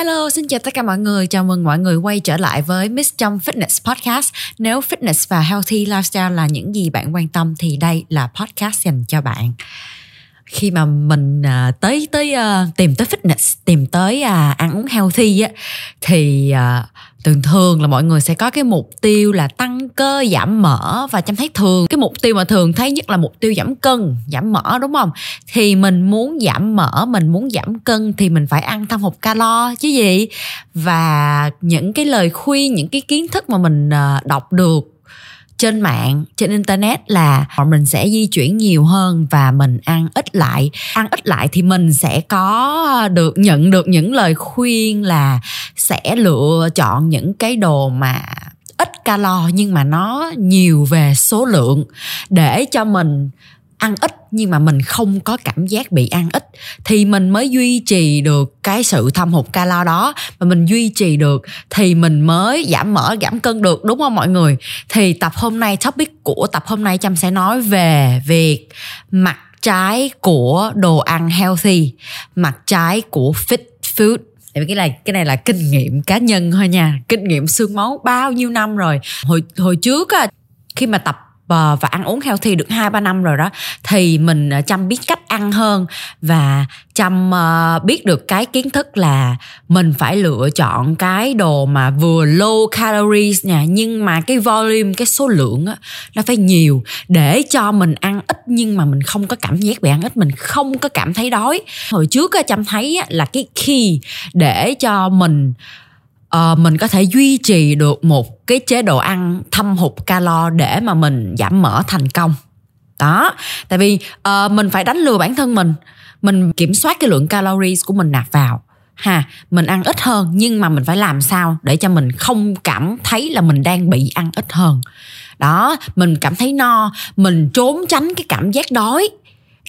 Hello, xin chào tất cả mọi người. Chào mừng mọi người quay trở lại với Miss Trong Fitness Podcast. Nếu fitness và healthy lifestyle là những gì bạn quan tâm thì đây là podcast dành cho bạn. Khi mà mình à, tới tới uh, tìm tới fitness, tìm tới uh, ăn uống healthy á thì uh, thường thường là mọi người sẽ có cái mục tiêu là tăng cơ, giảm mỡ và chăm thấy thường. Cái mục tiêu mà thường thấy nhất là mục tiêu giảm cân, giảm mỡ, đúng không? Thì mình muốn giảm mỡ, mình muốn giảm cân thì mình phải ăn thâm hụt calo chứ gì? Và những cái lời khuyên, những cái kiến thức mà mình ờ, đọc được trên mạng, trên internet là mình sẽ di chuyển nhiều hơn và mình ăn ít lại. Ăn ít lại thì mình sẽ có được, nhận được những lời khuyên là sẽ lựa chọn những cái đồ mà ít calo nhưng mà nó nhiều về số lượng để cho mình ăn ít nhưng mà mình không có cảm giác bị ăn ít, thì mình mới duy trì được cái sự thâm hụt calo đó. Mà mình duy trì được thì mình mới giảm mỡ, giảm cân được, đúng không mọi người? Thì tập hôm nay, topic của tập hôm nay trâm sẽ nói về việc mặt trái của đồ ăn healthy, mặt trái của fit food. Tại vì cái này cái này là kinh nghiệm cá nhân thôi nha, kinh nghiệm xương máu bao nhiêu năm rồi. Hồi hồi trước á, khi mà tập Ờ, và ăn uống healthy được hai ba năm rồi đó thì mình ờ, chăm biết cách ăn hơn và chăm uh, biết được cái kiến thức là mình phải lựa chọn cái đồ mà vừa low calories nha nhưng mà cái volume cái số lượng á nó phải nhiều để cho mình ăn ít nhưng mà mình không có cảm giác bị ăn ít mình không có cảm thấy đói. Hồi trước á chăm thấy á, là cái key để cho mình uh, mình có thể duy trì được một cái chế độ ăn thâm hụt calo để mà mình giảm mỡ thành công. Đó tại vì uh, mình phải đánh lừa bản thân mình. Mình kiểm soát cái lượng calories của mình nạp vào. Ha mình ăn ít hơn nhưng mà mình phải làm sao để cho mình không cảm thấy là mình đang bị ăn ít hơn. Đó mình cảm thấy no mình trốn tránh cái cảm giác đói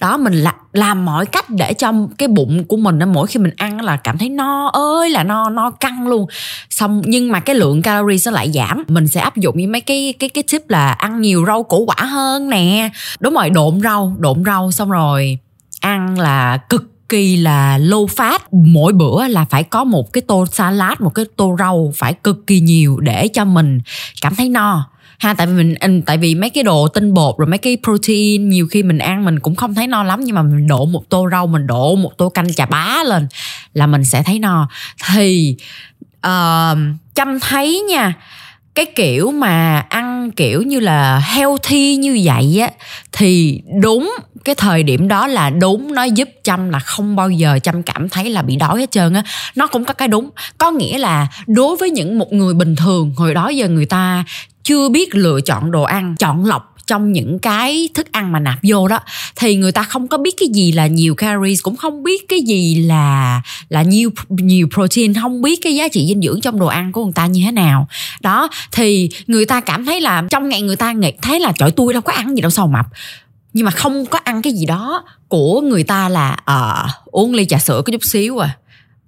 đó mình là, làm mọi cách để cho cái bụng của mình mỗi khi mình ăn là cảm thấy no ơi là no no căng luôn. Xong nhưng mà cái lượng calories nó lại giảm. Mình sẽ áp dụng như mấy cái cái cái tip là ăn nhiều rau củ quả hơn nè. Đúng rồi độn rau độn rau xong rồi ăn là cực kỳ là low fat. Mỗi bữa là phải có một cái tô salad một cái tô rau phải cực kỳ nhiều để cho mình cảm thấy no ha tại vì mình tại vì mấy cái đồ tinh bột rồi mấy cái protein nhiều khi mình ăn mình cũng không thấy no lắm nhưng mà mình đổ một tô rau mình đổ một tô canh chà bá lên là mình sẽ thấy no. Thì uh, chăm thấy nha cái kiểu mà ăn kiểu như là healthy như vậy á thì đúng cái thời điểm đó là đúng nó giúp chăm là không bao giờ chăm cảm thấy là bị đói hết trơn á. Nó cũng có cái đúng có nghĩa là đối với những một người bình thường hồi đó giờ người ta chưa biết lựa chọn đồ ăn chọn lọc trong những cái thức ăn mà nạp vô đó. Thì người ta không có biết cái gì là nhiều calories cũng không biết cái gì là là nhiều nhiều protein không biết cái giá trị dinh dưỡng trong đồ ăn của người ta như thế nào. Đó thì người ta cảm thấy là trong ngày người ta nghĩ thấy là trời tôi đâu có ăn gì đâu sao mập? Nhưng mà không có ăn cái gì đó của người ta là uh, uống ly trà sữa có chút xíu à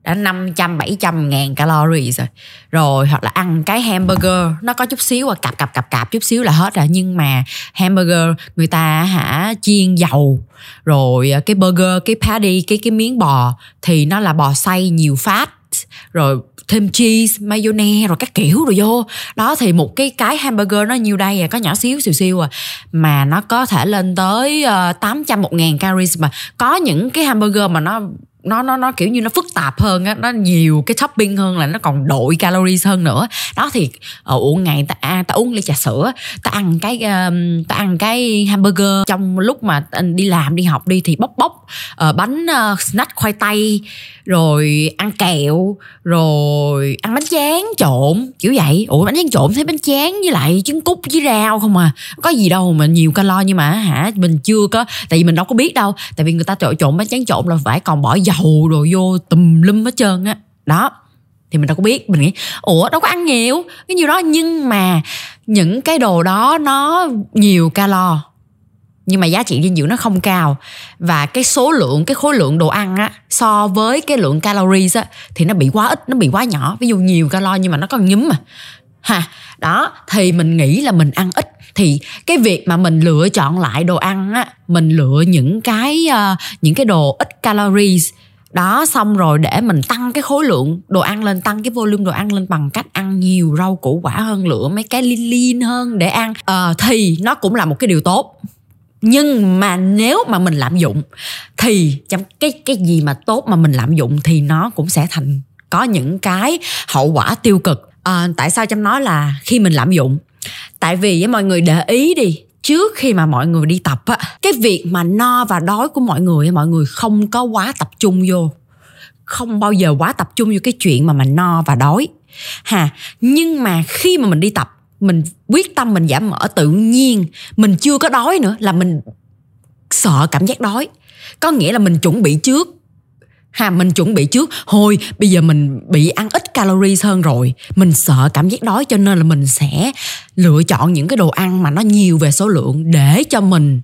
đã 500 700 ngàn calories rồi. Rồi hoặc là ăn cái hamburger. Nó có chút xíu và cặp cặp cặp cặp chút xíu là hết rồi. Nhưng mà hamburger người ta hả chiên dầu. Rồi à, cái burger cái patty cái cái miếng bò thì nó là bò xay nhiều phát. Rồi thêm cheese mayonnaise rồi các kiểu rồi vô. Đó thì một cái cái hamburger nó nhiêu đây à có nhỏ xíu xìu xìu à. Mà nó có thể lên tới ờ, uh, 800 một ngàn calories. Mà có những cái hamburger mà nó nó nó nó kiểu như nó phức tạp hơn á nó nhiều cái topping hơn là nó còn đội calories hơn nữa. Đó thì ở uống ngày ta à, ta uống ly trà sữa ta ăn cái uh, ta ăn cái hamburger. Trong lúc mà đi làm đi học đi thì bóc bóc uh, bánh uh, snack khoai tây rồi ăn kẹo, rồi ăn bánh tráng trộn, kiểu vậy. Ủa, bánh tráng trộn thấy bánh tráng với lại trứng cút với rau không à? Có gì đâu mà nhiều calo nhưng mà hả, mình chưa có, tại vì mình đâu có biết đâu. Tại vì người ta trộn trộn bánh tráng trộn là phải còn bỏ dầu rồi vô tùm lum hết trơn á. Đó, thì mình đâu có biết, mình nghĩ, ủa, đâu có ăn nhiều, cái nhiều đó. Nhưng mà những cái đồ đó nó nhiều calo nhưng mà giá trị dinh dưỡng nó không cao. Và cái số lượng cái khối lượng đồ ăn á so với cái lượng calories á thì nó bị quá ít nó bị quá nhỏ. Ví dụ nhiều calo nhưng mà nó còn nhúm mà. Ha đó thì mình nghĩ là mình ăn ít. Thì cái việc mà mình lựa chọn lại đồ ăn á mình lựa những cái uh, những cái đồ ít calories đó xong rồi để mình tăng cái khối lượng đồ ăn lên tăng cái volume đồ ăn lên bằng cách ăn nhiều rau củ quả hơn lựa mấy cái lean lean hơn để ăn. Uh, thì nó cũng là một cái điều tốt nhưng mà nếu mà mình lạm dụng thì trong cái cái gì mà tốt mà mình lạm dụng thì nó cũng sẽ thành có những cái hậu quả tiêu cực. À, tại sao chăm nói là khi mình lạm dụng? Tại vì với mọi người để ý đi trước khi mà mọi người đi tập á cái việc mà no và đói của mọi người mọi người không có quá tập trung vô. Không bao giờ quá tập trung vô cái chuyện mà mình no và đói. Ha nhưng mà khi mà mình đi tập mình quyết tâm mình giảm mỡ tự nhiên, mình chưa có đói nữa là mình sợ cảm giác đói. Có nghĩa là mình chuẩn bị trước. Ha, mình chuẩn bị trước. Thôi, bây giờ mình bị ăn ít calories hơn rồi. Mình sợ cảm giác đói cho nên là mình sẽ lựa chọn những cái đồ ăn mà nó nhiều về số lượng để cho mình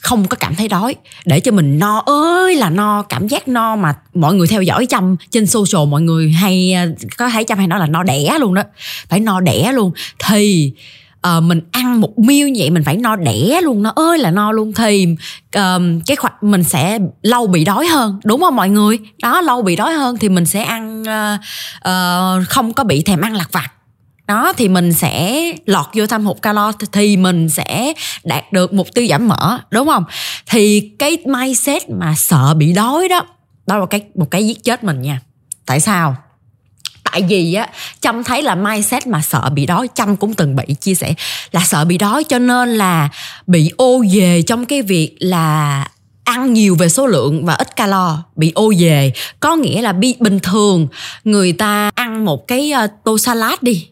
không có cảm thấy đói. Để cho mình no ơi là no cảm giác no mà mọi người theo dõi chăm trên social mọi người hay à, có thấy chăm hay nói là no đẻ luôn đó. Phải no đẻ luôn. Thì uh, mình ăn một miêu như vậy mình phải no đẻ luôn nó ơi là no luôn. Thì uh, cái khoạch mình sẽ lâu bị đói hơn đúng không mọi người? Đó lâu bị đói hơn thì mình sẽ ăn uh, uh, không có bị thèm ăn lạc vặt đó, thì mình sẽ lọt vô thâm hụt calo thì mình sẽ đạt được mục tiêu giảm mỡ, đúng không? Thì cái mindset mà sợ bị đói đó đó là cái, một cái giết chết mình nha. Tại sao? Tại vì á, trâm thấy là mindset mà sợ bị đói, trâm cũng từng bị chia sẻ là sợ bị đói cho nên là bị ô về trong cái việc là ăn nhiều về số lượng và ít calo, bị ô về có nghĩa là bình thường người ta ăn một cái ờ, tô salad đi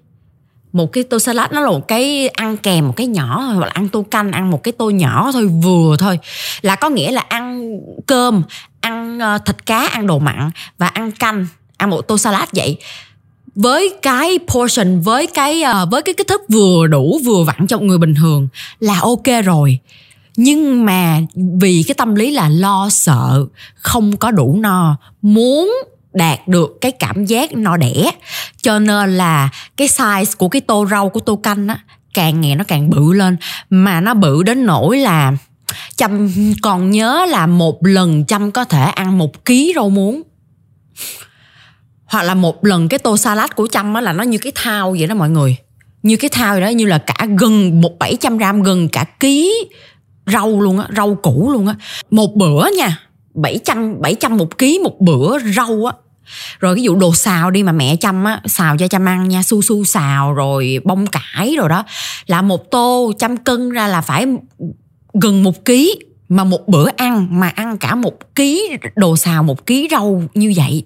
một cái tô salad nó là một cái ăn kèm, một cái nhỏ hoặc là ăn tô canh, ăn một cái tô nhỏ thôi, vừa thôi. Là có nghĩa là ăn cơm, ăn ờ, thịt cá, ăn đồ mặn và ăn canh, ăn một tô salad vậy. Với cái portion, với cái ờ, với cái kích thước vừa đủ, vừa vặn cho một người bình thường là ok rồi. Nhưng mà vì cái tâm lý là lo sợ, không có đủ no, muốn đạt được cái cảm giác no đẻ. Cho nên là cái size của cái tô rau của tô canh á, càng ngày nó càng bự lên. Mà nó bự đến nỗi là chăm, còn nhớ là một lần chăm có thể ăn một ký rau muống. Hoặc là một lần cái tô salad của chăm á là nó như cái thao vậy đó mọi người. Như cái thao vậy đó, như là cả gần một bảy trăm gram, gần cả ký rau luôn á, rau củ luôn á. Một bữa nha 700 700 một ký một bữa rau á. Rồi ví dụ đồ xào đi mà mẹ chăm á, xào cho chăm ăn nha, su su xào rồi bông cải rồi đó. Là một tô trăm cân ra là phải gần một ký mà một bữa ăn, mà ăn cả một ký đồ xào, một ký rau như vậy.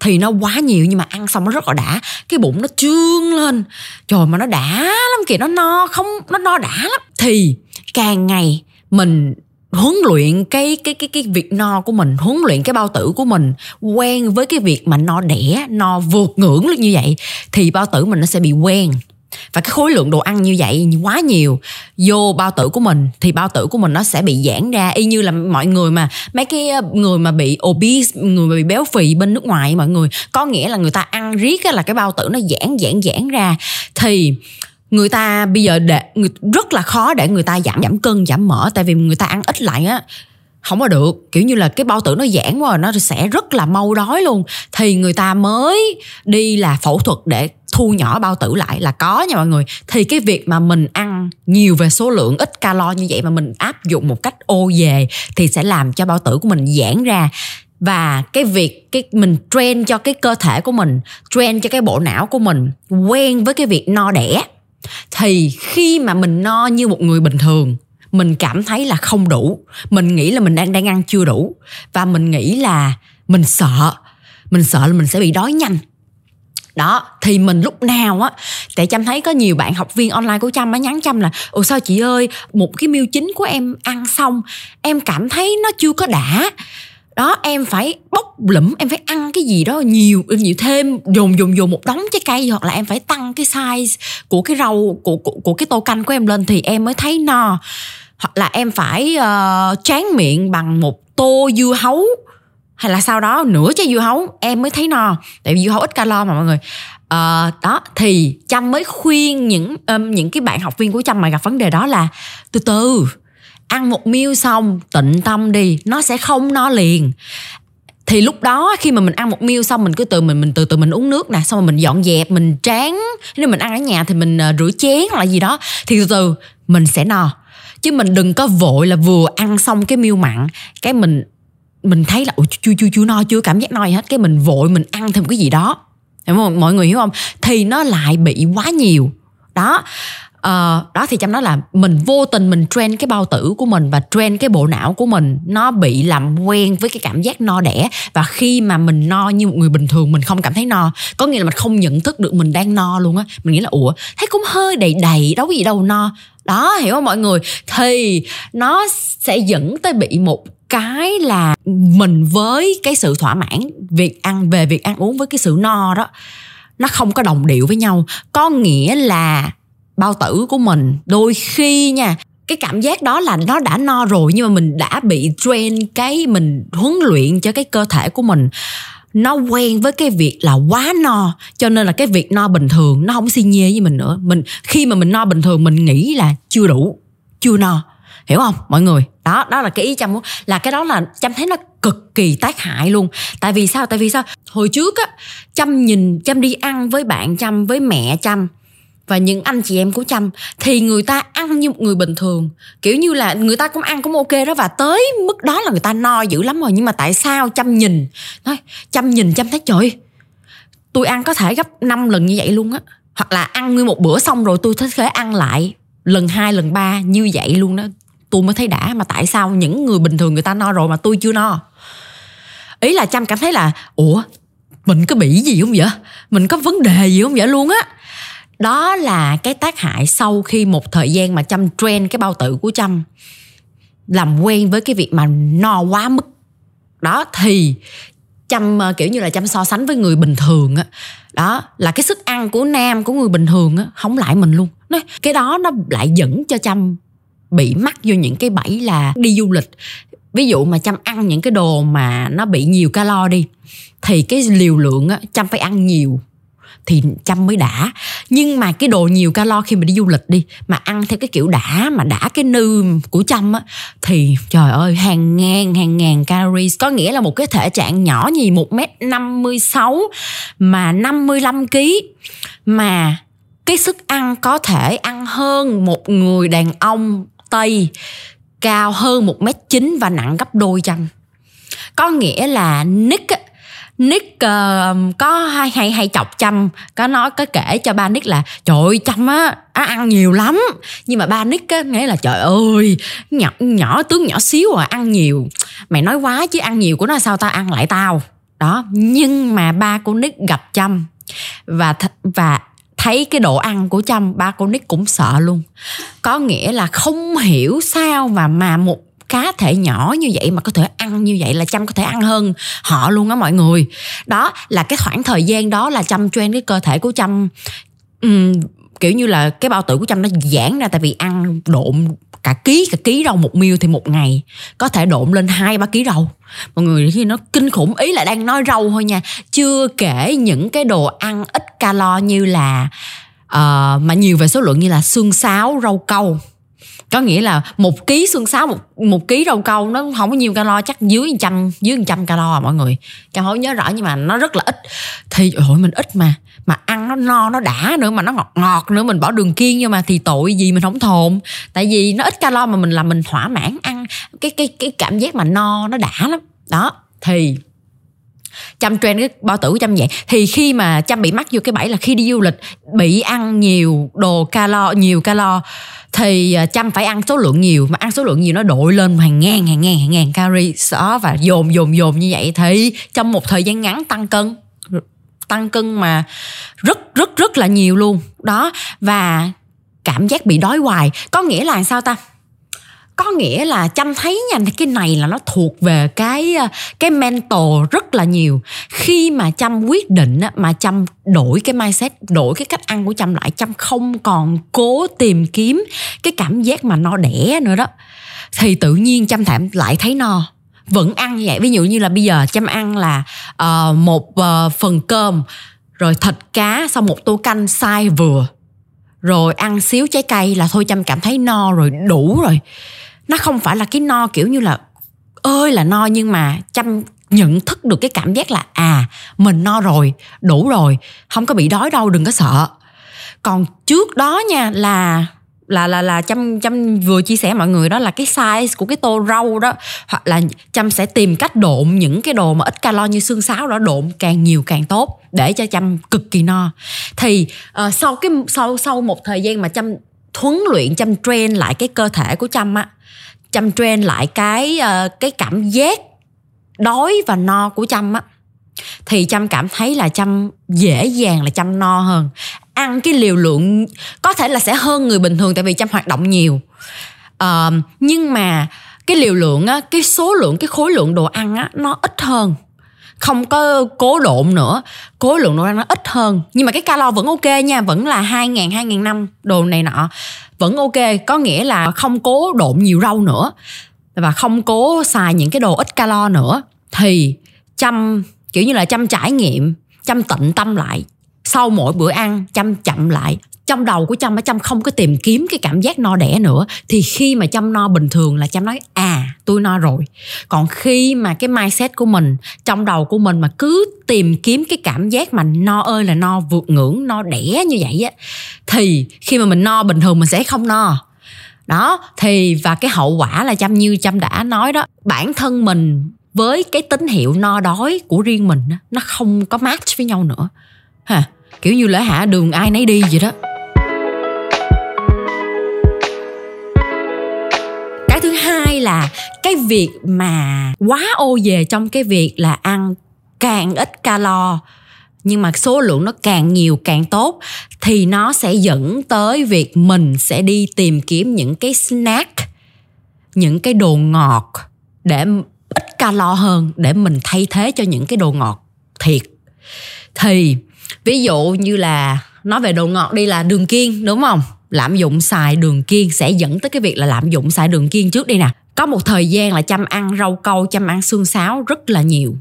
Thì nó quá nhiều nhưng mà ăn xong nó rất là đã. Cái bụng nó trương lên. Trời mà nó đã lắm kìa, nó no, không, nó no đã lắm. Thì càng ngày mình huấn luyện cái cái cái cái việc no của mình, huấn luyện cái bao tử của mình, quen với cái việc mà no đẻ, no vượt ngưỡng như vậy, thì bao tử mình nó sẽ bị quen. Và cái khối lượng đồ ăn như vậy quá nhiều, vô bao tử của mình, thì bao tử của mình nó sẽ bị giãn ra. Y như là mọi người mà, mấy cái ờ, người mà bị obese, người mà bị béo phì bên nước ngoài, mọi người, có nghĩa là người ta ăn riết là cái bao tử nó giãn giãn giãn ra. Thì người ta bây giờ để người, rất là khó để người ta giảm giảm cân giảm mỡ tại vì người ta ăn ít lại á không có được. Kiểu như là cái bao tử nó giãn quá nó sẽ rất là mau đói luôn. Thì người ta mới đi là phẫu thuật để thu nhỏ bao tử lại là có nha mọi người. Thì cái việc mà mình ăn nhiều về số lượng ít calo như vậy mà mình áp dụng một cách ô về thì sẽ làm cho bao tử của mình giãn ra. Và cái việc cái mình train cho cái cơ thể của mình train cho cái bộ não của mình quen với cái việc no đẻ thì khi mà mình no như một người bình thường, mình cảm thấy là không đủ. Mình nghĩ là mình đang đang ăn chưa đủ. Và mình nghĩ là mình sợ. Mình sợ là mình sẽ bị đói nhanh. Đó, thì mình lúc nào á, tại chăm thấy có nhiều bạn học viên online của chăm á, nhắn chăm là, ồ, sao chị ơi, một cái meal chính của em ăn xong, em cảm thấy nó chưa có đã đó em phải bốc lửm em phải ăn cái gì đó nhiều nhiều thêm dồn dồn dồn một đống trái cây hoặc là em phải tăng cái size của cái rau của của, của cái tô canh của em lên thì em mới thấy no. Hoặc là em phải uh, tráng miệng bằng một tô dưa hấu hay là sau đó nửa trái dưa hấu em mới thấy no. Tại vì dưa hấu ít calo mà mọi người. Uh, đó thì trâm mới khuyên những um, những cái bạn học viên của trâm mà gặp vấn đề đó là từ từ ăn một meal xong, tịnh tâm đi, nó sẽ không no liền. Thì lúc đó khi mà mình ăn một meal xong, mình cứ từ mình mình từ từ mình uống nước nè, xong rồi mình dọn dẹp, mình tráng. Nếu mình ăn ở nhà thì mình ờ, rửa chén hoặc là gì đó, thì từ từ mình sẽ no. Chứ mình đừng có vội là vừa ăn xong cái meal mặn, cái mình mình thấy là, ủa, chưa chưa chưa no, chưa cảm giác no gì hết. Cái mình vội mình ăn thêm cái gì đó. Hiểu không? Mọi người hiểu không? Thì nó lại bị quá nhiều. Đó uh, đó thì trong đó là mình vô tình mình train cái bao tử của mình và train cái bộ não của mình nó bị làm quen với cái cảm giác no đẻ. Và khi mà mình no như một người bình thường mình không cảm thấy no. Có nghĩa là mình không nhận thức được mình đang no luôn á. Mình nghĩ là ủa thấy cũng hơi đầy đầy đâu có gì đâu no. Đó hiểu không mọi người? Thì nó sẽ dẫn tới bị một cái là mình với cái sự thỏa mãn việc ăn về việc ăn uống với cái sự no đó nó không có đồng điệu với nhau. Có nghĩa là bao tử của mình. Đôi khi nha, cái cảm giác đó là nó đã no rồi nhưng mà mình đã bị train cái mình huấn luyện cho cái cơ thể của mình. Nó quen với cái việc là quá no, cho nên là cái việc no bình thường nó không xi nhê với mình nữa. Mình, khi mà mình no bình thường, mình nghĩ là chưa đủ, chưa no. Hiểu không, mọi người? Đó đó là cái ý chăm muốn. Là cái đó là chăm thấy nó cực kỳ tác hại luôn. Tại vì sao? Tại vì sao? Hồi trước á, chăm nhìn, chăm đi ăn với bạn chăm, với mẹ chăm và những anh chị em của chăm thì người ta ăn như một người bình thường. Kiểu như là người ta cũng ăn cũng ok đó. Và tới mức đó là người ta no dữ lắm rồi. Nhưng mà tại sao chăm nhìn? Nói chăm nhìn chăm thấy, trời, tôi ăn có thể gấp 5 lần như vậy luôn á. Hoặc là ăn nguyên một bữa xong rồi tôi thích thể ăn lại lần hai, lần ba như vậy luôn đó. Tôi mới thấy đã mà tại sao những người bình thường người ta no rồi mà tôi chưa no. Ý là chăm cảm thấy là, ủa, mình có bị gì không vậy? Mình có vấn đề gì không vậy luôn á? Đó là cái tác hại sau khi một thời gian mà chăm train cái bao tử của chăm làm quen với cái việc mà no quá mức. Đó, thì chăm ờ, kiểu như là chăm so sánh với người bình thường á. Đó, là cái sức ăn của nam, của người bình thường á, không lại mình luôn. Nói, cái đó nó lại dẫn cho chăm bị mắc vô những cái bẫy là đi du lịch. Ví dụ mà chăm ăn những cái đồ mà nó bị nhiều calo đi, thì cái liều lượng á chăm phải ăn nhiều thì chăm mới đã. Nhưng mà cái đồ nhiều calo khi mà đi du lịch đi, mà ăn theo cái kiểu đã, mà đã cái nư của chăm á, thì trời ơi, hàng ngàn hàng ngàn calories. Có nghĩa là một cái thể trạng nhỏ nhì một m năm mươi sáu, mà 55 kg mà cái sức ăn có thể ăn hơn một người đàn ông tây cao hơn một m chín và nặng gấp đôi chăm. Có nghĩa là Nick Nick uh, có hay hay hay chọc chăm. Có nói có kể cho ba Nick là trời ơi chăm á á ăn nhiều lắm. Nhưng mà ba Nick á nghĩ là trời ơi nhỏ nhỏ tướng nhỏ xíu à ăn nhiều. Mày nói quá chứ ăn nhiều của nó sao tao ăn lại tao? Đó nhưng mà ba của Nick gặp chăm và th- và thấy cái độ ăn của chăm ba của Nick cũng sợ luôn. Có nghĩa là không hiểu sao mà mà một cá thể nhỏ như vậy mà có thể ăn như vậy là chăm có thể ăn hơn họ luôn á mọi người. Đó là cái khoảng thời gian đó là chăm train cái cơ thể của chăm um, kiểu như là cái bao tử của chăm nó giãn ra tại vì ăn độn cả ký cả ký rau một miêu thì một ngày có thể độn lên hai ba ký rau. Mọi người khi nó kinh khủng ý là đang nói rau thôi nha chưa kể những cái đồ ăn ít calo như là uh, mà nhiều về số lượng như là xương sáo rau câu có nghĩa là một ký xương sáo, một một ký rau câu nó không có nhiều calo, chắc dưới trăm dưới trăm calo à mọi người. Cho không nhớ rõ nhưng mà nó rất là ít. Thì, ôi, mình ít mà. Mà ăn nó no, nó đã nữa, mà nó ngọt ngọt nữa. Mình bỏ đường kiêng nhưng mà thì tội gì mình không thồn. Tại vì nó ít calo mà mình làm mình thỏa mãn ăn. Cái cái cái cảm giác mà no, nó đã lắm. Đó, thì chăm trend, cái bao tử của chăm vậy. Thì khi mà chăm bị mắc vô cái bẫy là khi đi du lịch, bị ăn nhiều đồ calo, nhiều calo, thì à, chăm phải ăn số lượng nhiều. Mà ăn số lượng nhiều nó đội lên hàng ngàn hàng ngàn hàng ngàn calorie. Đó và dồn dồn dồn như vậy thì trong một thời gian ngắn tăng cân tăng cân mà rất rất rất là nhiều luôn. Đó, và cảm giác bị đói hoài. Có nghĩa là sao ta? Có nghĩa là chăm thấy nha cái này là nó thuộc về cái ờ, cái mental rất là nhiều. Khi mà chăm quyết định mà chăm đổi cái mindset đổi cái cách ăn của chăm lại chăm không còn cố tìm kiếm cái cảm giác mà no đẻ nữa đó. Thì tự nhiên chăm thảm lại thấy no. Vẫn ăn như vậy. Ví dụ như là bây giờ chăm ăn là uh, một uh, phần cơm rồi thịt cá xong một tô canh sai vừa. Rồi ăn xíu trái cây là thôi chăm cảm thấy no rồi đủ rồi nó không phải là cái no kiểu như là ơi là no nhưng mà chăm nhận thức được cái cảm giác là à mình no rồi đủ rồi không có bị đói đâu đừng có sợ. Còn trước đó nha là là là là chăm chăm vừa chia sẻ mọi người đó là cái size của cái tô rau đó hoặc là chăm sẽ tìm cách độn những cái đồ mà ít calo như xương sáo đó độn càng nhiều càng tốt để cho chăm cực kỳ no. Thì uh, sau cái sau sau một thời gian mà chăm huấn luyện chăm train lại cái cơ thể của chăm á. Chăm train lại cái uh, cái cảm giác đói và no của chăm á. Thì chăm cảm thấy là chăm dễ dàng là chăm no hơn. Ăn cái liều lượng có thể là sẽ hơn người bình thường tại vì chăm hoạt động nhiều. Uh, nhưng mà cái liều lượng á cái số lượng cái khối lượng đồ ăn á nó ít hơn không có cố độn nữa. Khối lượng đồ ăn nó ít hơn. Nhưng mà cái calo vẫn ok nha, vẫn là hai ngàn hai ngàn năm, đồ này nọ. Vẫn ok, có nghĩa là không cố độn nhiều rau nữa. Và không cố xài những cái đồ ít calo nữa. Thì chăm, kiểu như là chăm trải nghiệm, chăm tịnh tâm lại sau mỗi bữa ăn, chăm chậm lại. Trong đầu của chăm ở chăm không có tìm kiếm cái cảm giác no đẻ nữa. Thì khi mà chăm no bình thường là chăm nói à tôi no rồi. Còn khi mà cái mindset của mình, trong đầu của mình mà cứ tìm kiếm cái cảm giác mà no ơi là no, vượt ngưỡng, no đẻ như vậy á, thì khi mà mình no bình thường mình sẽ không no. Đó, thì và cái hậu quả là chăm như chăm đã nói đó, bản thân mình với cái tín hiệu no đói của riêng mình nó không có match với nhau nữa ha kiểu như là hả đường ai nấy đi vậy đó. Cái thứ hai là cái việc mà quá ô về trong cái việc là ăn càng ít calo, nhưng mà số lượng nó càng nhiều càng tốt, thì nó sẽ dẫn tới việc mình sẽ đi tìm kiếm những cái snack, những cái đồ ngọt để ít calo hơn, để mình thay thế cho những cái đồ ngọt thiệt. Thì ví dụ như là nói về đồ ngọt đi là đường kiêng đúng không? Lạm dụng xài đường kiêng sẽ dẫn tới cái việc là lạm dụng xài đường kiêng trước đi nè. Có một thời gian là chăm ăn rau câu chăm ăn xương sáo rất là nhiều.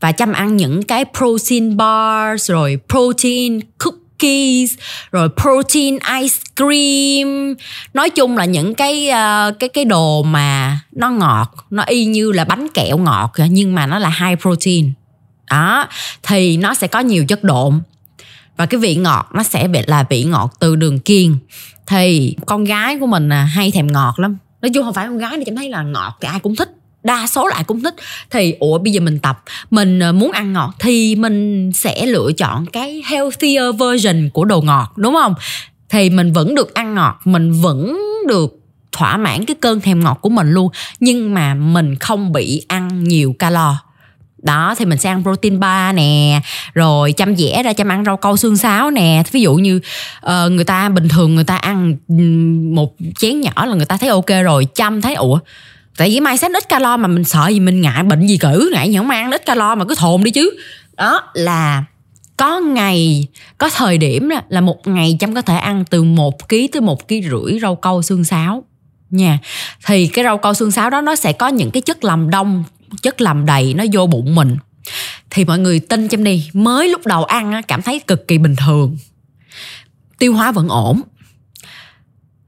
Và chăm ăn những cái protein bars rồi protein cookies rồi protein ice cream. Nói chung là những cái uh, cái cái đồ mà nó ngọt nó y như là bánh kẹo ngọt nhưng mà nó là high protein đó, thì nó sẽ có nhiều chất độn. Và cái vị ngọt nó sẽ bị là vị ngọt từ đường kiêng. Thì con gái của mình à, hay thèm ngọt lắm. Nói chung không phải con gái thì cảm thấy là ngọt thì ai cũng thích. Đa số lại cũng thích. Thì, ủa, bây giờ mình tập. Mình à, muốn ăn ngọt thì mình sẽ lựa chọn cái healthier version của đồ ngọt, đúng không? Thì mình vẫn được ăn ngọt, mình vẫn được thỏa mãn cái cơn thèm ngọt của mình luôn. Nhưng mà mình không bị ăn nhiều calo đó thì mình sẽ ăn protein bar nè rồi chăm dẻ ra chăm ăn rau câu xương sáo nè. Ví dụ như uh, người ta bình thường người ta ăn một chén nhỏ là người ta thấy ok rồi chăm thấy ủa tại vì mai sáng ít calo mà mình sợ gì mình ngại bệnh gì cử ngại gì không ăn ít calo mà cứ thồn đi chứ. Đó là có ngày có thời điểm là, là một ngày chăm có thể ăn từ một ký tới một ký rưỡi rau câu xương sáo nha. Thì cái rau câu xương sáo đó nó sẽ có những cái chất làm đông chất làm đầy nó vô bụng mình. Thì mọi người tin chăm đi mới lúc đầu ăn cảm thấy cực kỳ bình thường. Tiêu hóa vẫn ổn.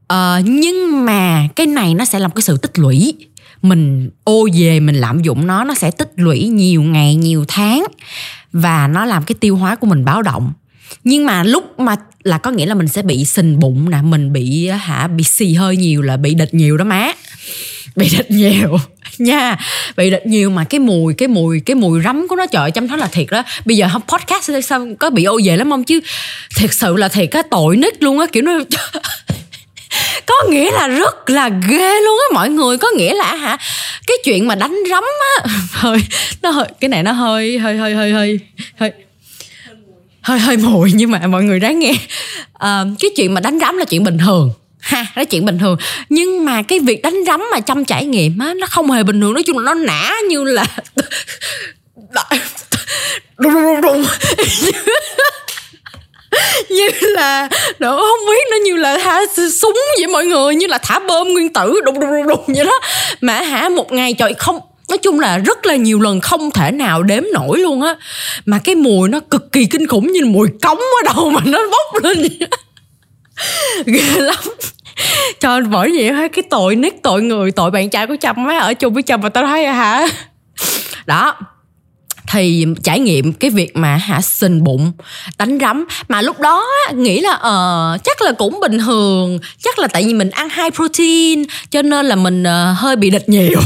À, nhưng mà cái này nó sẽ làm cái sự tích lũy. Mình ô về mình lạm dụng nó nó sẽ tích lũy nhiều ngày nhiều tháng. Và nó làm cái tiêu hóa của mình báo động. Nhưng mà lúc mà là có nghĩa là mình sẽ bị sình bụng nè mình bị hả bị xì hơi nhiều là bị địch nhiều đó má. bị địch nhiều. Nha bị địch nhiều mà cái mùi cái mùi cái mùi rắm của nó trời chăm nói là thiệt đó. Bây giờ không podcast sao có bị ô về lắm không chứ? Thiệt sự là thiệt cái tội nít luôn á kiểu nó có nghĩa là rất là ghê luôn á mọi người có nghĩa là hả cái chuyện mà đánh rắm á hơi nó hơi cái này nó hơi hơi hơi hơi hơi hơi hơi hơi mùi. Nhưng mà mọi người ráng nghe. À, cái chuyện mà đánh rắm là chuyện bình thường ha đó chuyện bình thường. Nhưng mà cái việc đánh rắm mà chăm trải nghiệm á, nó không hề bình thường. Nói chung là nó nã như là đùng đùng đùng như là đó không biết nó như là thả súng vậy mọi người, như là thả bom nguyên tử, đùng đùng đùng đùng vậy đó. Mà hả, một ngày trời không, nói chung là rất là nhiều lần không thể nào đếm nổi luôn á. Mà cái mùi nó cực kỳ kinh khủng như mùi cống ở đâu mà nó bốc lên vậy ghê lắm. Cho bởi vậy hết cái tội nít tội người tội bạn trai của trâm á ở chung với trâm mà tao thấy hả? Đó thì trải nghiệm cái việc mà hạ sình bụng đánh rắm. Mà lúc đó nghĩ là ờ uh, chắc là cũng bình thường chắc là tại vì mình ăn high protein cho nên là mình uh, hơi bị địch nhiều.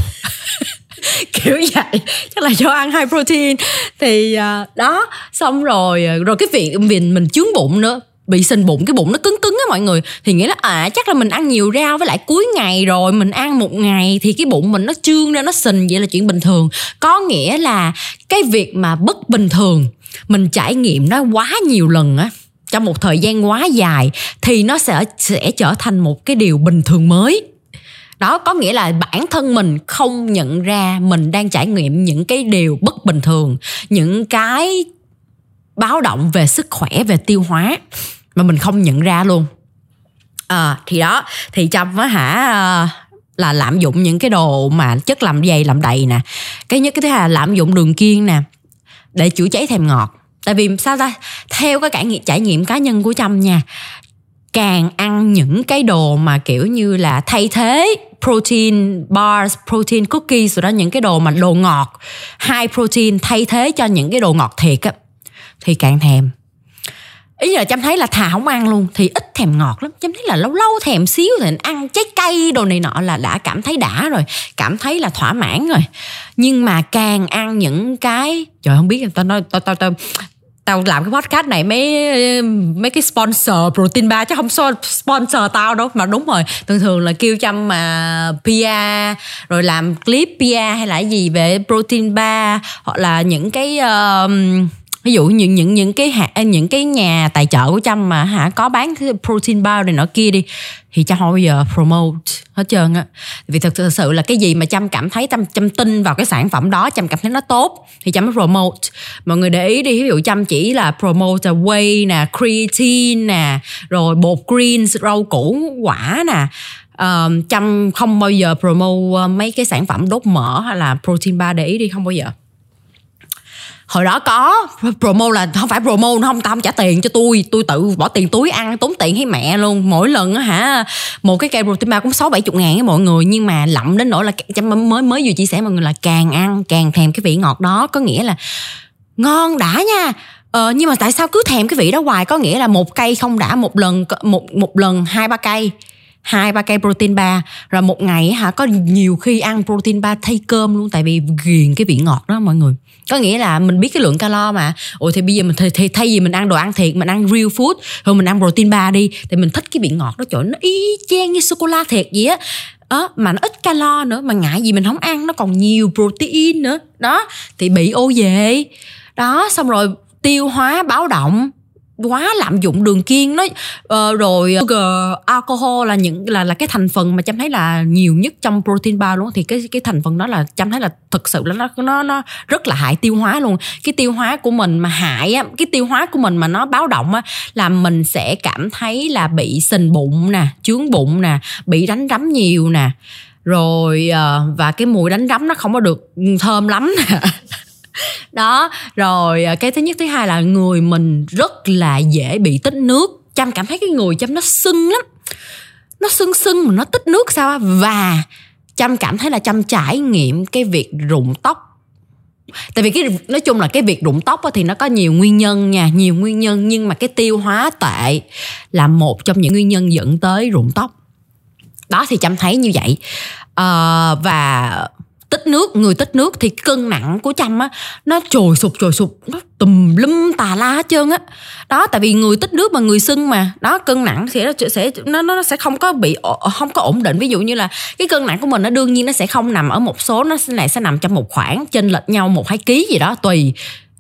Kiểu vậy chắc là do ăn high protein. Thì uh, đó xong rồi ờ, rồi cái việc mình mình chướng bụng nữa bị sình bụng, cái bụng nó cứng cứng á mọi người. Thì nghĩa là à chắc là mình ăn nhiều rau với lại cuối ngày rồi, mình ăn một ngày. Thì cái bụng mình nó trương ra, nó sình vậy là chuyện bình thường. Có nghĩa là cái việc mà bất bình thường, mình trải nghiệm nó quá nhiều lần á, trong một thời gian quá dài, thì nó sẽ sẽ trở thành một cái điều bình thường mới. Đó, có nghĩa là bản thân mình không nhận ra mình đang trải nghiệm những cái điều bất bình thường, những cái báo động về sức khỏe về tiêu hóa mà mình không nhận ra luôn. À, thì đó thì trâm á hả ờ, là lạm dụng những cái đồ mà chất làm dày làm đầy nè. Cái nhất cái thứ hai là lạm dụng đường kiêng nè để chữa cháy thèm ngọt. Tại vì sao ta? Theo cái trải nghiệm trải nghiệm cá nhân của trâm nha càng ăn những cái đồ mà kiểu như là thay thế protein bars, protein cookies rồi đó những cái đồ mà đồ ngọt high protein thay thế cho những cái đồ ngọt thiệt á thì càng thèm. Ý là chăm thấy là thà không ăn luôn thì ít thèm ngọt lắm. Chăm thấy là lâu lâu thèm xíu thì ăn trái cây đồ này nọ là đã cảm thấy đã rồi cảm thấy là thỏa mãn rồi. Nhưng mà càng ăn những cái trời không biết tao nói tao tao tao tao làm cái podcast này mấy mấy cái sponsor protein bar chứ không so sponsor tao đâu mà đúng rồi. Thường thường là kêu chăm mà PR rồi làm clip PR hay là gì về protein bar hoặc là những cái uh, ví dụ những những những cái hạt à, những cái nhà tài trợ của trâm mà hả có bán cái protein bar này nọ kia đi thì trâm không bao giờ promote hết trơn á. Vì thật sự là cái gì mà trâm cảm thấy trâm trâm tin vào cái sản phẩm đó trâm cảm thấy nó tốt thì trâm mới promote. Mọi người để ý đi ví dụ trâm chỉ là promote whey nè creatine nè rồi bột greens rau củ quả nè. Uh, trâm không bao giờ promote ờ, mấy cái sản phẩm đốt mỡ hay là protein bar để ý đi không bao giờ hồi đó có promo là không phải promo nó không tao không trả tiền cho tôi tôi tự bỏ tiền túi ăn tốn tiền hay mẹ luôn. Mỗi lần á hả một cái cây protein bar cũng sáu bảy chục ngàn với mọi người. Nhưng mà lậm đến nỗi là mới mới vừa chia sẻ mọi người là càng ăn càng thèm cái vị ngọt đó. Có nghĩa là ngon đã nha. Ờ, nhưng mà tại sao cứ thèm cái vị đó hoài? Có nghĩa là một cây không đã một lần một một lần hai ba cây hai ba cây protein bar rồi một ngày hả có nhiều khi ăn protein bar thay cơm luôn tại vì ghiền cái vị ngọt đó mọi người có nghĩa là mình biết cái lượng calo mà. Ủa thì bây giờ mình thì, thay vì mình ăn đồ ăn thiệt mình ăn real food rồi mình ăn protein bar đi thì mình thích cái vị ngọt đó chỗ nó y chang như sô cô la thiệt vậy á. Đó, mà nó ít calo nữa mà ngại gì mình không ăn nó còn nhiều protein nữa. Đó thì bị ô về đó xong rồi tiêu hóa báo động quá lạm dụng đường kiêng. Nó uh, ờ, rồi ờ, sugar alcohol là những là là cái thành phần mà chăm thấy là nhiều nhất trong protein bar luôn. Thì cái cái thành phần đó là chăm thấy là thực sự là nó nó nó rất là hại tiêu hóa luôn. Cái tiêu hóa của mình mà hại á cái tiêu hóa của mình mà nó báo động á là mình sẽ cảm thấy là bị sình bụng nè chướng bụng nè bị đánh rắm nhiều nè. Rồi uh, và cái mùi đánh rắm nó không có được thơm lắm nè đó rồi ờ, cái thứ nhất thứ hai là người mình rất là dễ bị tích nước. Chăm cảm thấy cái người chăm nó sưng lắm. Nó sưng sưng mà nó tích nước sao và chăm cảm thấy là chăm trải nghiệm cái việc rụng tóc. Tại vì cái nói chung là cái việc rụng tóc thì nó có nhiều nguyên nhân nha nhiều nguyên nhân. Nhưng mà cái tiêu hóa tệ là một trong những nguyên nhân dẫn tới rụng tóc. Đó thì chăm thấy như vậy. À, và tích nước, người tích nước thì cân nặng của chăm á, nó trồi sụp trồi sụp, nó tùm lum tà la hết trơn á. Đó, tại vì người tích nước mà người sưng mà, đó cân nặng thì nó sẽ, nó nó sẽ không có bị không có ổn định. Ví dụ như là cái cân nặng của mình nó đương nhiên nó sẽ không nằm ở một số, nó này sẽ nằm trong một khoảng chênh lệch nhau một hai ký gì đó, tùy.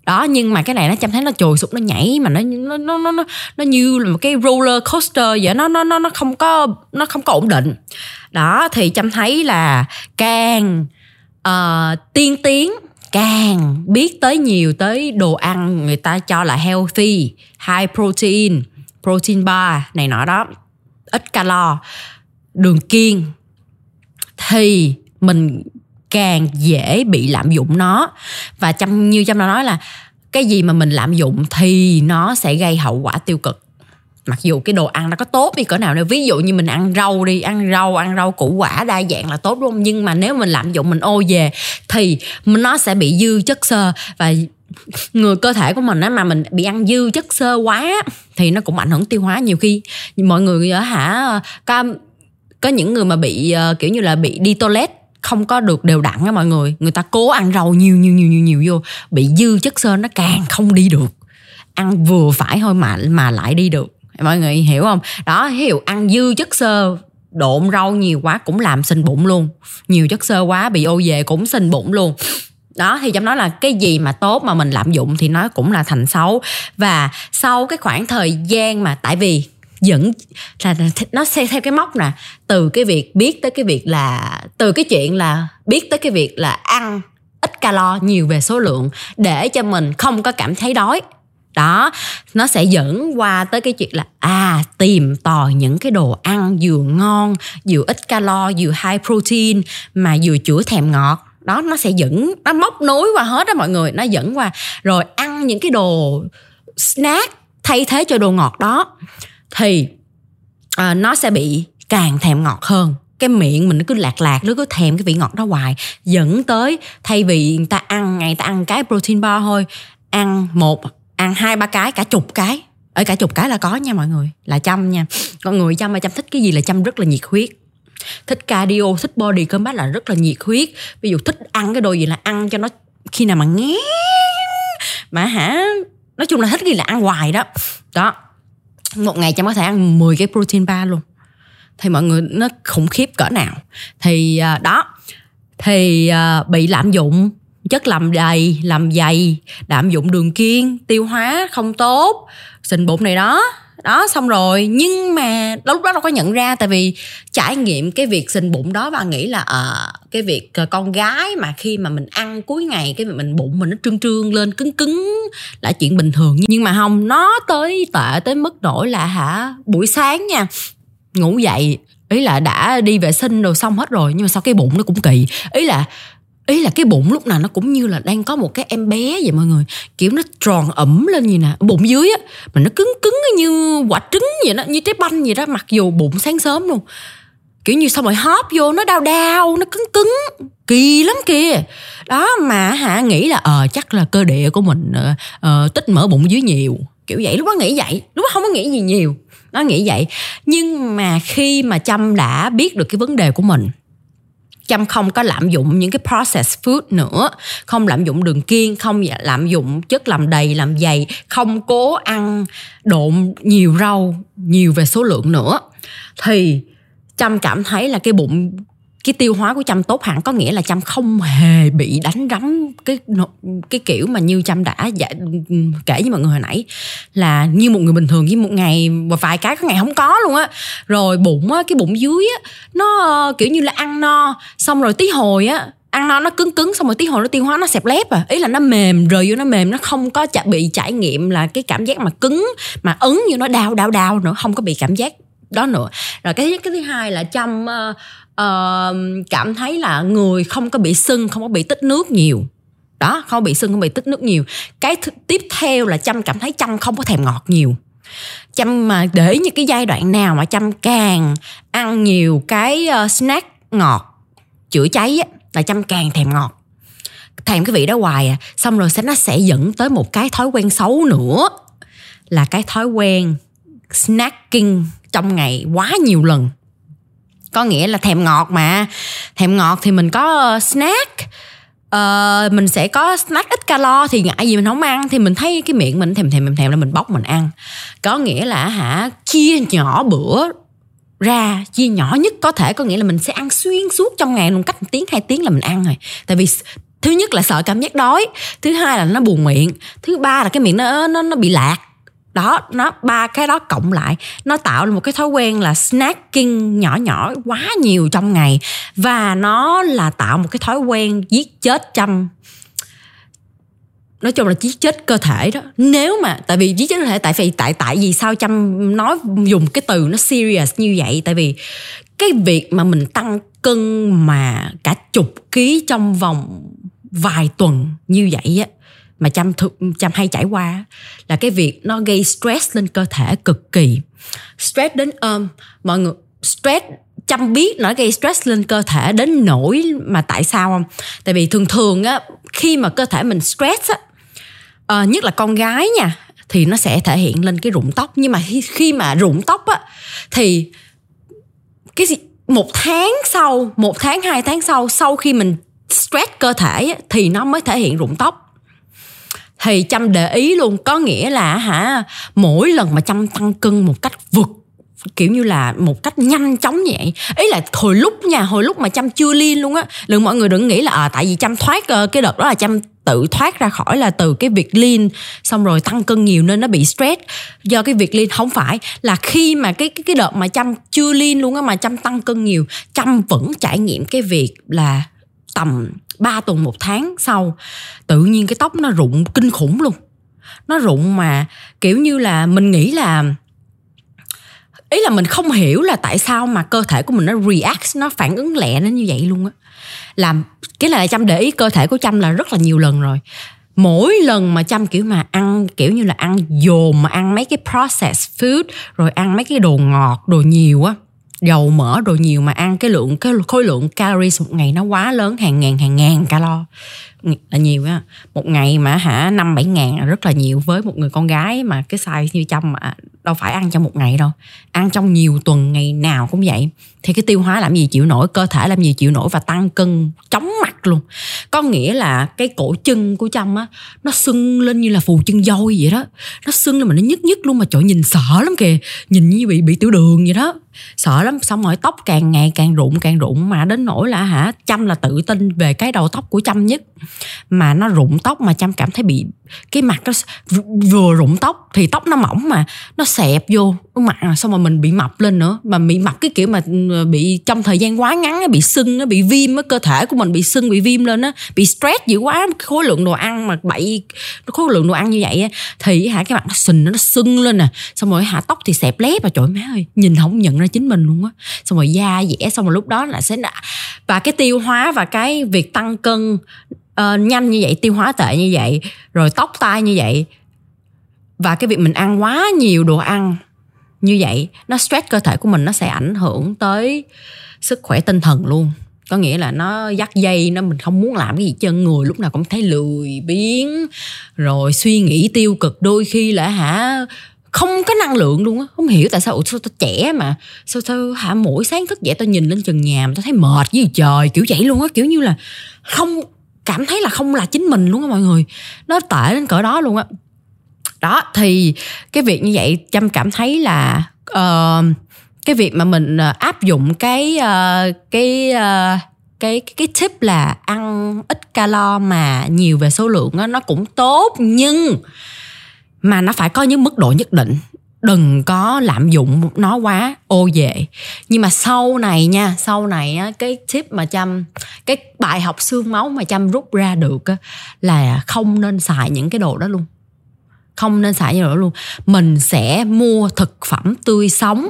Đó, nhưng mà cái này nó chăm thấy nó trồi sụp, nó nhảy mà nó nó nó nó nó như là một cái roller coaster vậy nó nó nó nó không có, nó không có ổn định. Đó, thì chăm thấy là càng uh, tiên tiến càng biết tới nhiều tới đồ ăn người ta cho là healthy high protein protein bar này nọ đó ít calo đường kiêng. Thì mình càng dễ bị lạm dụng nó. Và chăm như chăm nó nói là cái gì mà mình lạm dụng thì nó sẽ gây hậu quả tiêu cực mặc dù cái đồ ăn nó có tốt đi, cỡ nào nữa. Ví dụ như mình ăn rau đi, ăn rau ăn rau củ quả đa dạng là tốt, đúng không? Nhưng mà nếu mình lạm dụng, mình ô về, thì nó sẽ bị dư chất xơ. Và người cơ thể của mình á, mà mình bị ăn dư chất xơ quá, thì nó cũng ảnh hưởng tiêu hóa. Nhiều khi mọi người á hả, có có những người mà bị ờ, kiểu như là bị đi toilet, không có được đều đặn á mọi người. Người ta cố ăn rau nhiều nhiều nhiều nhiều nhiều vô, bị dư chất xơ nó càng không đi được. Ăn vừa phải thôi mà mà lại đi được mọi người hiểu không? Đó hiểu ăn dư chất xơ, độn rau nhiều quá cũng làm sình bụng luôn. Nhiều chất xơ quá bị ô về cũng sình bụng luôn. Đó, thì trong đó là cái gì mà tốt mà mình lạm dụng thì nó cũng là thành xấu. Và sau cái khoảng thời gian mà, tại vì dẫn là nó xe theo cái mốc nè, từ cái việc biết tới cái việc là, từ cái chuyện là biết tới cái việc là ăn ít calo nhiều về số lượng để cho mình không có cảm thấy đói đó nó sẽ dẫn qua tới cái chuyện là à tìm tòi những cái đồ ăn vừa ngon vừa ít calo vừa high protein mà vừa chữa thèm ngọt. Đó nó sẽ dẫn nó móc nối qua hết đó mọi người. Nó dẫn qua rồi ăn những cái đồ snack thay thế cho đồ ngọt đó. Thì à, nó sẽ bị càng thèm ngọt hơn. Cái miệng mình nó cứ lạc lạc nó cứ thèm cái vị ngọt đó hoài. Dẫn tới thay vì người ta ăn ngày ta ăn cái protein bar thôi ăn một ăn hai ba cái, cả chục cái. Ở cả chục cái là có nha mọi người. Là chăm nha. Con người chăm mà chăm thích cái gì là chăm rất là nhiệt huyết. Thích cardio, thích body combat là rất là nhiệt huyết. Ví dụ thích ăn cái đồ gì là ăn cho nó, khi nào mà nghe mà hả, nói chung là thích gì là ăn hoài đó. Đó. Một ngày chăm có thể ăn 10 cái protein bar luôn. Thì mọi người, nó khủng khiếp cỡ nào. Thì à, đó. Thì à, bị lạm dụng chất làm đầy làm dày đạm dụng đường kiêng tiêu hóa không tốt sình bụng này đó. Đó xong rồi. Nhưng mà lúc đó đâu có nhận ra tại vì trải nghiệm cái việc sình bụng đó và nghĩ là à, cái việc ờ, con gái mà khi mà mình ăn cuối ngày cái mình bụng mình nó trương trương lên cứng cứng là chuyện bình thường. Nhưng mà không nó tới tệ tới mức nổi là hả buổi sáng nha ngủ dậy. Ý là đã đi vệ sinh rồi xong hết rồi nhưng mà sao cái bụng nó cũng kỳ. Ý là ý là cái bụng lúc nào nó cũng như là đang có một cái em bé vậy mọi người. Kiểu nó tròn ẩm lên như nè bụng dưới á mà nó cứng cứng như quả trứng vậy đó như trái banh vậy đó mặc dù bụng sáng sớm luôn. Kiểu như xong rồi hóp vô nó đau đau nó cứng cứng kỳ lắm kìa. Đó mà hả nghĩ là ờ chắc là cơ địa của mình uh, tích mỡ bụng dưới nhiều. Kiểu vậy lúc đó nghĩ vậy lúc đó không có nghĩ gì nhiều nó nghĩ vậy. Nhưng mà khi mà trâm đã biết được cái vấn đề của mình chăm không có lạm dụng những cái processed food nữa. Không lạm dụng đường kiêng Không dạ, lạm dụng chất làm đầy, làm dày Không cố ăn độn nhiều rau Nhiều về số lượng nữa. Thì chăm cảm thấy là cái bụng cái tiêu hóa của chăm tốt hẳn có nghĩa là chăm không hề bị đánh rắm cái cái kiểu mà như chăm đã dạ, kể với mọi người hồi nãy. Là như một người bình thường với một ngày và vài cái có ngày không có luôn á. Rồi bụng á cái bụng dưới á nó ờ, kiểu như là ăn no. Xong rồi tí hồi á ăn no nó cứng cứng xong rồi tí hồi nó tiêu hóa nó xẹp lép à. Ý là nó mềm rời vô nó mềm nó không có bị trải nghiệm là cái cảm giác mà cứng mà ấn như nó đau đau đau nữa không có bị cảm giác đó nữa. Rồi cái cái thứ hai là chăm uh, ờ, uh, cảm thấy là người không có bị sưng không có bị tích nước nhiều. Đó không bị sưng không bị tích nước nhiều. Cái th- tiếp theo là chăm cảm thấy chăm không có thèm ngọt nhiều. Chăm mà để như cái giai đoạn nào mà chăm càng ăn nhiều cái uh, snack ngọt chữa cháy á, là chăm càng thèm ngọt. Thèm cái vị đó hoài à. Xong rồi sẽ nó sẽ dẫn tới một cái thói quen xấu nữa là cái thói quen snacking trong ngày quá nhiều lần có nghĩa là thèm ngọt mà. Thèm ngọt thì mình có ờ, snack. Uh, mình sẽ có snack ít calo thì ngại gì mình không ăn. Thì mình thấy cái miệng mình thèm thèm thèm thèm là mình bóc mình ăn. Có nghĩa là hả chia nhỏ bữa ra chia nhỏ nhất có thể. Có nghĩa là mình sẽ ăn xuyên suốt trong ngày luôn cách một tiếng hai tiếng là mình ăn rồi. Tại vì thứ nhất là sợ cảm giác đói thứ hai là nó buồn miệng thứ ba là cái miệng nó nó nó bị lạc đó, nó, ba cái đó cộng lại, nó tạo một cái thói quen là snacking nhỏ nhỏ quá nhiều trong ngày. Và nó là tạo một cái thói quen giết chết trăm nói chung là giết chết cơ thể đó. Nếu mà, tại vì giết chết cơ thể, tại vì, tại tại vì sao chăm nói dùng cái từ nó serious như vậy? Tại vì cái việc mà mình tăng cân mà cả chục ký trong vòng vài tuần như vậy á mà chăm thực chăm hay trải qua là cái việc nó gây stress lên cơ thể cực kỳ. Stress đến um, mọi người stress chăm biết nó gây stress lên cơ thể đến nỗi mà tại sao không? Tại vì thường thường á khi mà cơ thể mình stress á à, nhất là con gái nha thì nó sẽ thể hiện lên cái rụng tóc. Nhưng mà khi, khi mà rụng tóc á thì cái gì một tháng sau một tháng hai tháng sau sau khi mình stress cơ thể á, thì nó mới thể hiện rụng tóc thì chăm để ý luôn có nghĩa là hả mỗi lần mà chăm tăng cân một cách vượt kiểu như là một cách nhanh chóng như vậy ý là hồi lúc nha hồi lúc mà chăm chưa liên luôn á lượng mọi người đừng nghĩ là à, tại vì chăm thoát ờ, cái đợt đó là chăm tự thoát ra khỏi là từ cái việc lean xong rồi tăng cân nhiều nên nó bị stress. Do cái việc lean không phải là khi mà cái cái cái đợt mà chăm chưa lean luôn á mà chăm tăng cân nhiều chăm vẫn trải nghiệm cái việc là tầm 3 tuần một tháng sau, tự nhiên cái tóc nó rụng kinh khủng luôn. Nó rụng mà, kiểu như là, mình nghĩ là, ý là mình không hiểu là tại sao mà cơ thể của mình nó react, nó phản ứng lẹ nó như vậy luôn á. Làm, cái là chăm để ý cơ thể của chăm là rất là nhiều lần rồi. Mỗi lần mà chăm kiểu mà ăn, kiểu như là ăn dồn mà ăn mấy cái processed food, rồi ăn mấy cái đồ ngọt, đồ nhiều á dầu mỡ rồi nhiều mà ăn, cái lượng, cái khối lượng calories một ngày nó quá lớn, hàng ngàn hàng ngàn calo. Là nhiều á. Một ngày mà hả, năm bảy ngàn là rất là nhiều với một người con gái mà cái size như chăm mà đâu phải ăn trong một ngày đâu. Ăn trong nhiều tuần, ngày nào cũng vậy. Thì cái tiêu hóa làm gì chịu nổi, cơ thể làm gì chịu nổi và tăng cân, chóng mặt luôn. Có nghĩa là cái cổ chân của chăm á, nó sưng lên như là phù chân dôi vậy đó. Nó sưng lên mà nó nhức nhức luôn mà chỗ nhìn sợ lắm kìa. Nhìn như bị bị tiểu đường vậy đó sợ lắm, xong rồi tóc càng ngày càng rụng càng rụng mà đến nỗi là hả, chăm là tự tin về cái đầu tóc của chăm nhất. Mà nó rụng tóc mà chăm cảm thấy bị, cái mặt nó vừa rụng tóc thì tóc nó mỏng mà, nó xẹp vô mặt à, xong rồi mình bị mập lên nữa. Mà bị mập cái kiểu mà ừ, bị trong thời gian quá ngắn bị sưng nó bị viêm á, cơ thể của mình bị sưng, bị viêm lên á, bị stress dữ quá, khối lượng đồ ăn mà bậy, khối lượng đồ ăn như vậy á, thì hả, cái mặt nó sình, nó sưng lên nè xong rồi hả, tóc thì xẹp lép và trời má ơi, nhìn không nhận ra chính mình luôn á. Xong rồi da dẻ xong rồi lúc đó là sẽ và cái tiêu hóa và cái việc tăng cân uh, nhanh như vậy tiêu hóa tệ như vậy rồi tóc tai như vậy và cái việc mình ăn quá nhiều đồ ăn như vậy nó stress cơ thể của mình nó sẽ ảnh hưởng tới sức khỏe tinh thần luôn. Có nghĩa là nó dắt dây nó mình không muốn làm cái gì chân người lúc nào cũng thấy lười biếng rồi suy nghĩ tiêu cực đôi khi là hả không có năng lượng luôn á. Không hiểu tại sao sao tao trẻ mà sao tao hả mỗi sáng thức dậy tao nhìn lên trần nhà mà tao thấy mệt với trời kiểu vậy luôn á. Kiểu như là không cảm thấy là không là chính mình luôn á mọi người. Nó tệ đến cỡ đó luôn á. Đó thì cái việc như vậy trâm cảm thấy là uh, cái việc mà mình ờ, áp dụng cái uh, cái uh, cái cái tip là ăn ít calo mà nhiều về số lượng đó, nó cũng tốt. Nhưng mà nó phải có những mức độ nhất định. Đừng có lạm dụng nó quá ô dệ. Nhưng mà sau này nha sau này á cái tip mà chăm cái bài học xương máu mà chăm rút ra được á, là không nên xài những cái đồ đó luôn. Không nên xài những đồ đó luôn. Mình sẽ mua thực phẩm tươi sống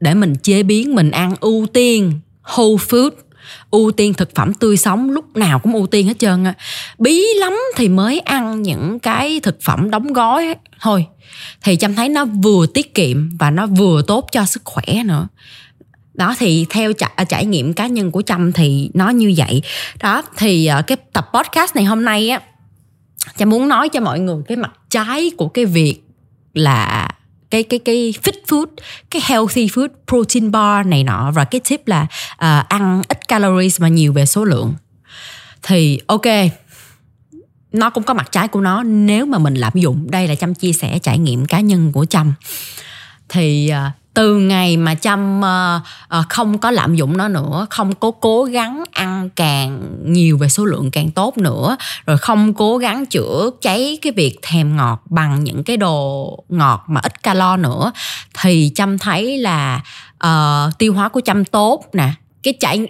để mình chế biến mình ăn ưu tiên whole food ưu tiên thực phẩm tươi sống lúc nào cũng ưu tiên hết trơn á. Bí lắm thì mới ăn những cái thực phẩm đóng gói thôi thì chăm thấy nó vừa tiết kiệm và nó vừa tốt cho sức khỏe nữa. Đó thì theo trải, à, trải nghiệm cá nhân của trâm thì nó như vậy. Đó thì à, cái tập podcast này hôm nay á trâm muốn nói cho mọi người cái mặt trái của cái việc là cái cái cái fit food cái healthy food protein bar này nọ. Và cái tip là uh, ăn ít calories mà nhiều về số lượng. Thì ok nó cũng có mặt trái của nó. Nếu mà mình lạm dụng đây là chăm chia sẻ trải nghiệm cá nhân của chăm thì uh, từ ngày mà chăm uh, ờ, ờ, không có lạm dụng nó nữa không có cố gắng ăn càng nhiều về số lượng càng tốt nữa rồi không cố gắng chữa cháy cái việc thèm ngọt bằng những cái đồ ngọt mà ít calo nữa thì chăm thấy là uh, tiêu hóa của chăm tốt nè. Cái chạy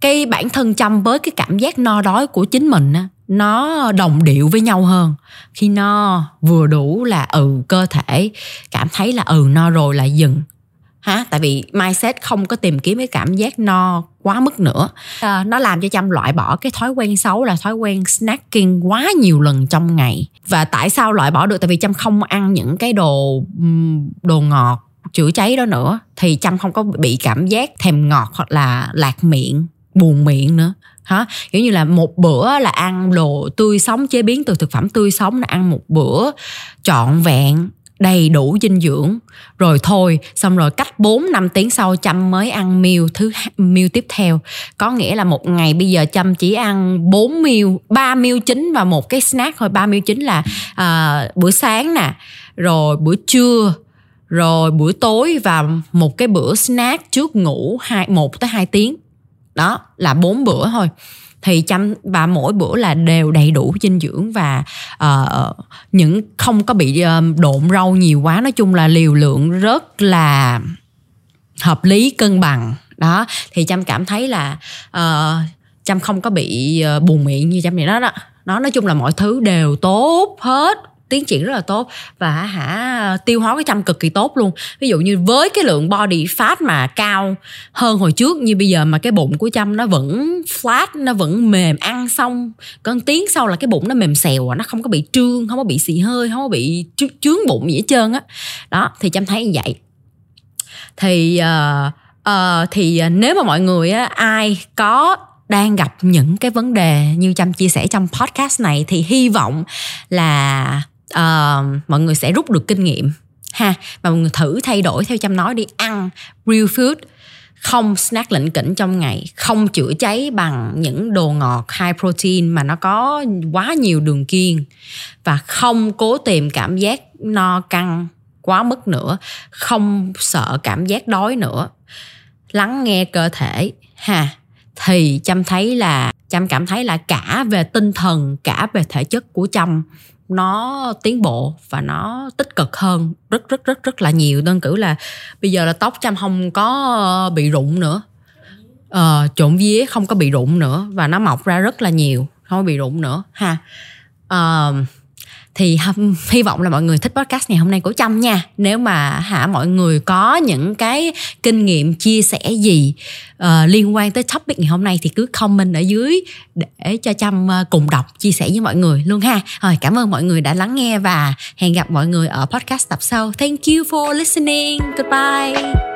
cái bản thân chăm với cái cảm giác no đói của chính mình á nó đồng điệu với nhau hơn. Khi no vừa đủ là ừ cơ thể cảm thấy là ừ no rồi là dừng ha tại vì mindset không có tìm kiếm cái cảm giác no quá mức nữa. À, nó làm cho chăm loại bỏ cái thói quen xấu là thói quen snacking quá nhiều lần trong ngày. Và tại sao loại bỏ được? Tại vì chăm không ăn những cái đồ đồ ngọt chữa cháy đó nữa. Thì chăm không có bị cảm giác thèm ngọt hoặc là lạc miệng buồn miệng nữa. Hả? Kiểu như là một bữa là ăn đồ tươi sống chế biến từ thực phẩm tươi sống là ăn một bữa trọn vẹn đầy đủ dinh dưỡng. Rồi thôi xong rồi cách 4 năm tiếng sau chăm mới ăn meal thứ meal tiếp theo. Có nghĩa là một ngày bây giờ chăm chỉ ăn 4 meal 3 meal chính và một cái snack thôi. 3 meal chính là à, bữa sáng nè rồi bữa trưa rồi buổi tối và một cái bữa snack trước ngủ hai một tới hai tiếng. Đó là bốn bữa thôi thì chăm và mỗi bữa là đều đầy đủ dinh dưỡng và uh, những không có bị uh, độn rau nhiều quá. Nói chung là liều lượng rất là hợp lý cân bằng. Đó thì chăm cảm thấy là uh, chăm không có bị uh, buồn miệng như chăm vậy đó đó. Nó nói chung là mọi thứ đều tốt hết tiến triển rất là tốt và hả tiêu hóa cái chăm cực kỳ tốt luôn ví dụ như với cái lượng body fat mà cao hơn hồi trước như bây giờ mà cái bụng của chăm nó vẫn flat nó vẫn mềm ăn xong cơn tiếng sau là cái bụng nó mềm xèo à, nó không có bị trương không có bị xì hơi không có bị chướng bụng gì hết trơn á đó. thì chăm thấy như vậy thì uh, uh, thì ờ, nếu mà mọi người á, ai có đang gặp những cái vấn đề như chăm chia sẻ trong podcast này thì hy vọng là uh, mọi người sẽ rút được kinh nghiệm. Ha và mọi người thử thay đổi theo chăm nói đi. Ăn real food không snack lĩnh kỉnh trong ngày không chữa cháy bằng những đồ ngọt high protein mà nó có quá nhiều đường kiêng. Và không cố tìm cảm giác no căng quá mức nữa không sợ cảm giác đói nữa. Lắng nghe cơ thể. Ha thì chăm thấy là chăm cảm thấy là cả về tinh thần cả về thể chất của chăm nó tiến bộ và nó tích cực hơn rất rất rất rất là nhiều. Đơn cử là bây giờ là tóc chăm không có ờ, bị rụng nữa. Ờ, trộn vía không có bị rụng nữa và nó mọc ra rất là nhiều không bị rụng nữa ha. Ờ, thì hy vọng là mọi người thích podcast ngày hôm nay của trâm nha. Nếu mà hả mọi người có những cái kinh nghiệm chia sẻ gì uh, liên quan tới topic ngày hôm nay thì cứ comment ở dưới để cho trâm ờ, cùng đọc chia sẻ với mọi người luôn ha. Rồi cảm ơn mọi người đã lắng nghe và hẹn gặp mọi người ở podcast tập sau. Thank you for listening. Goodbye.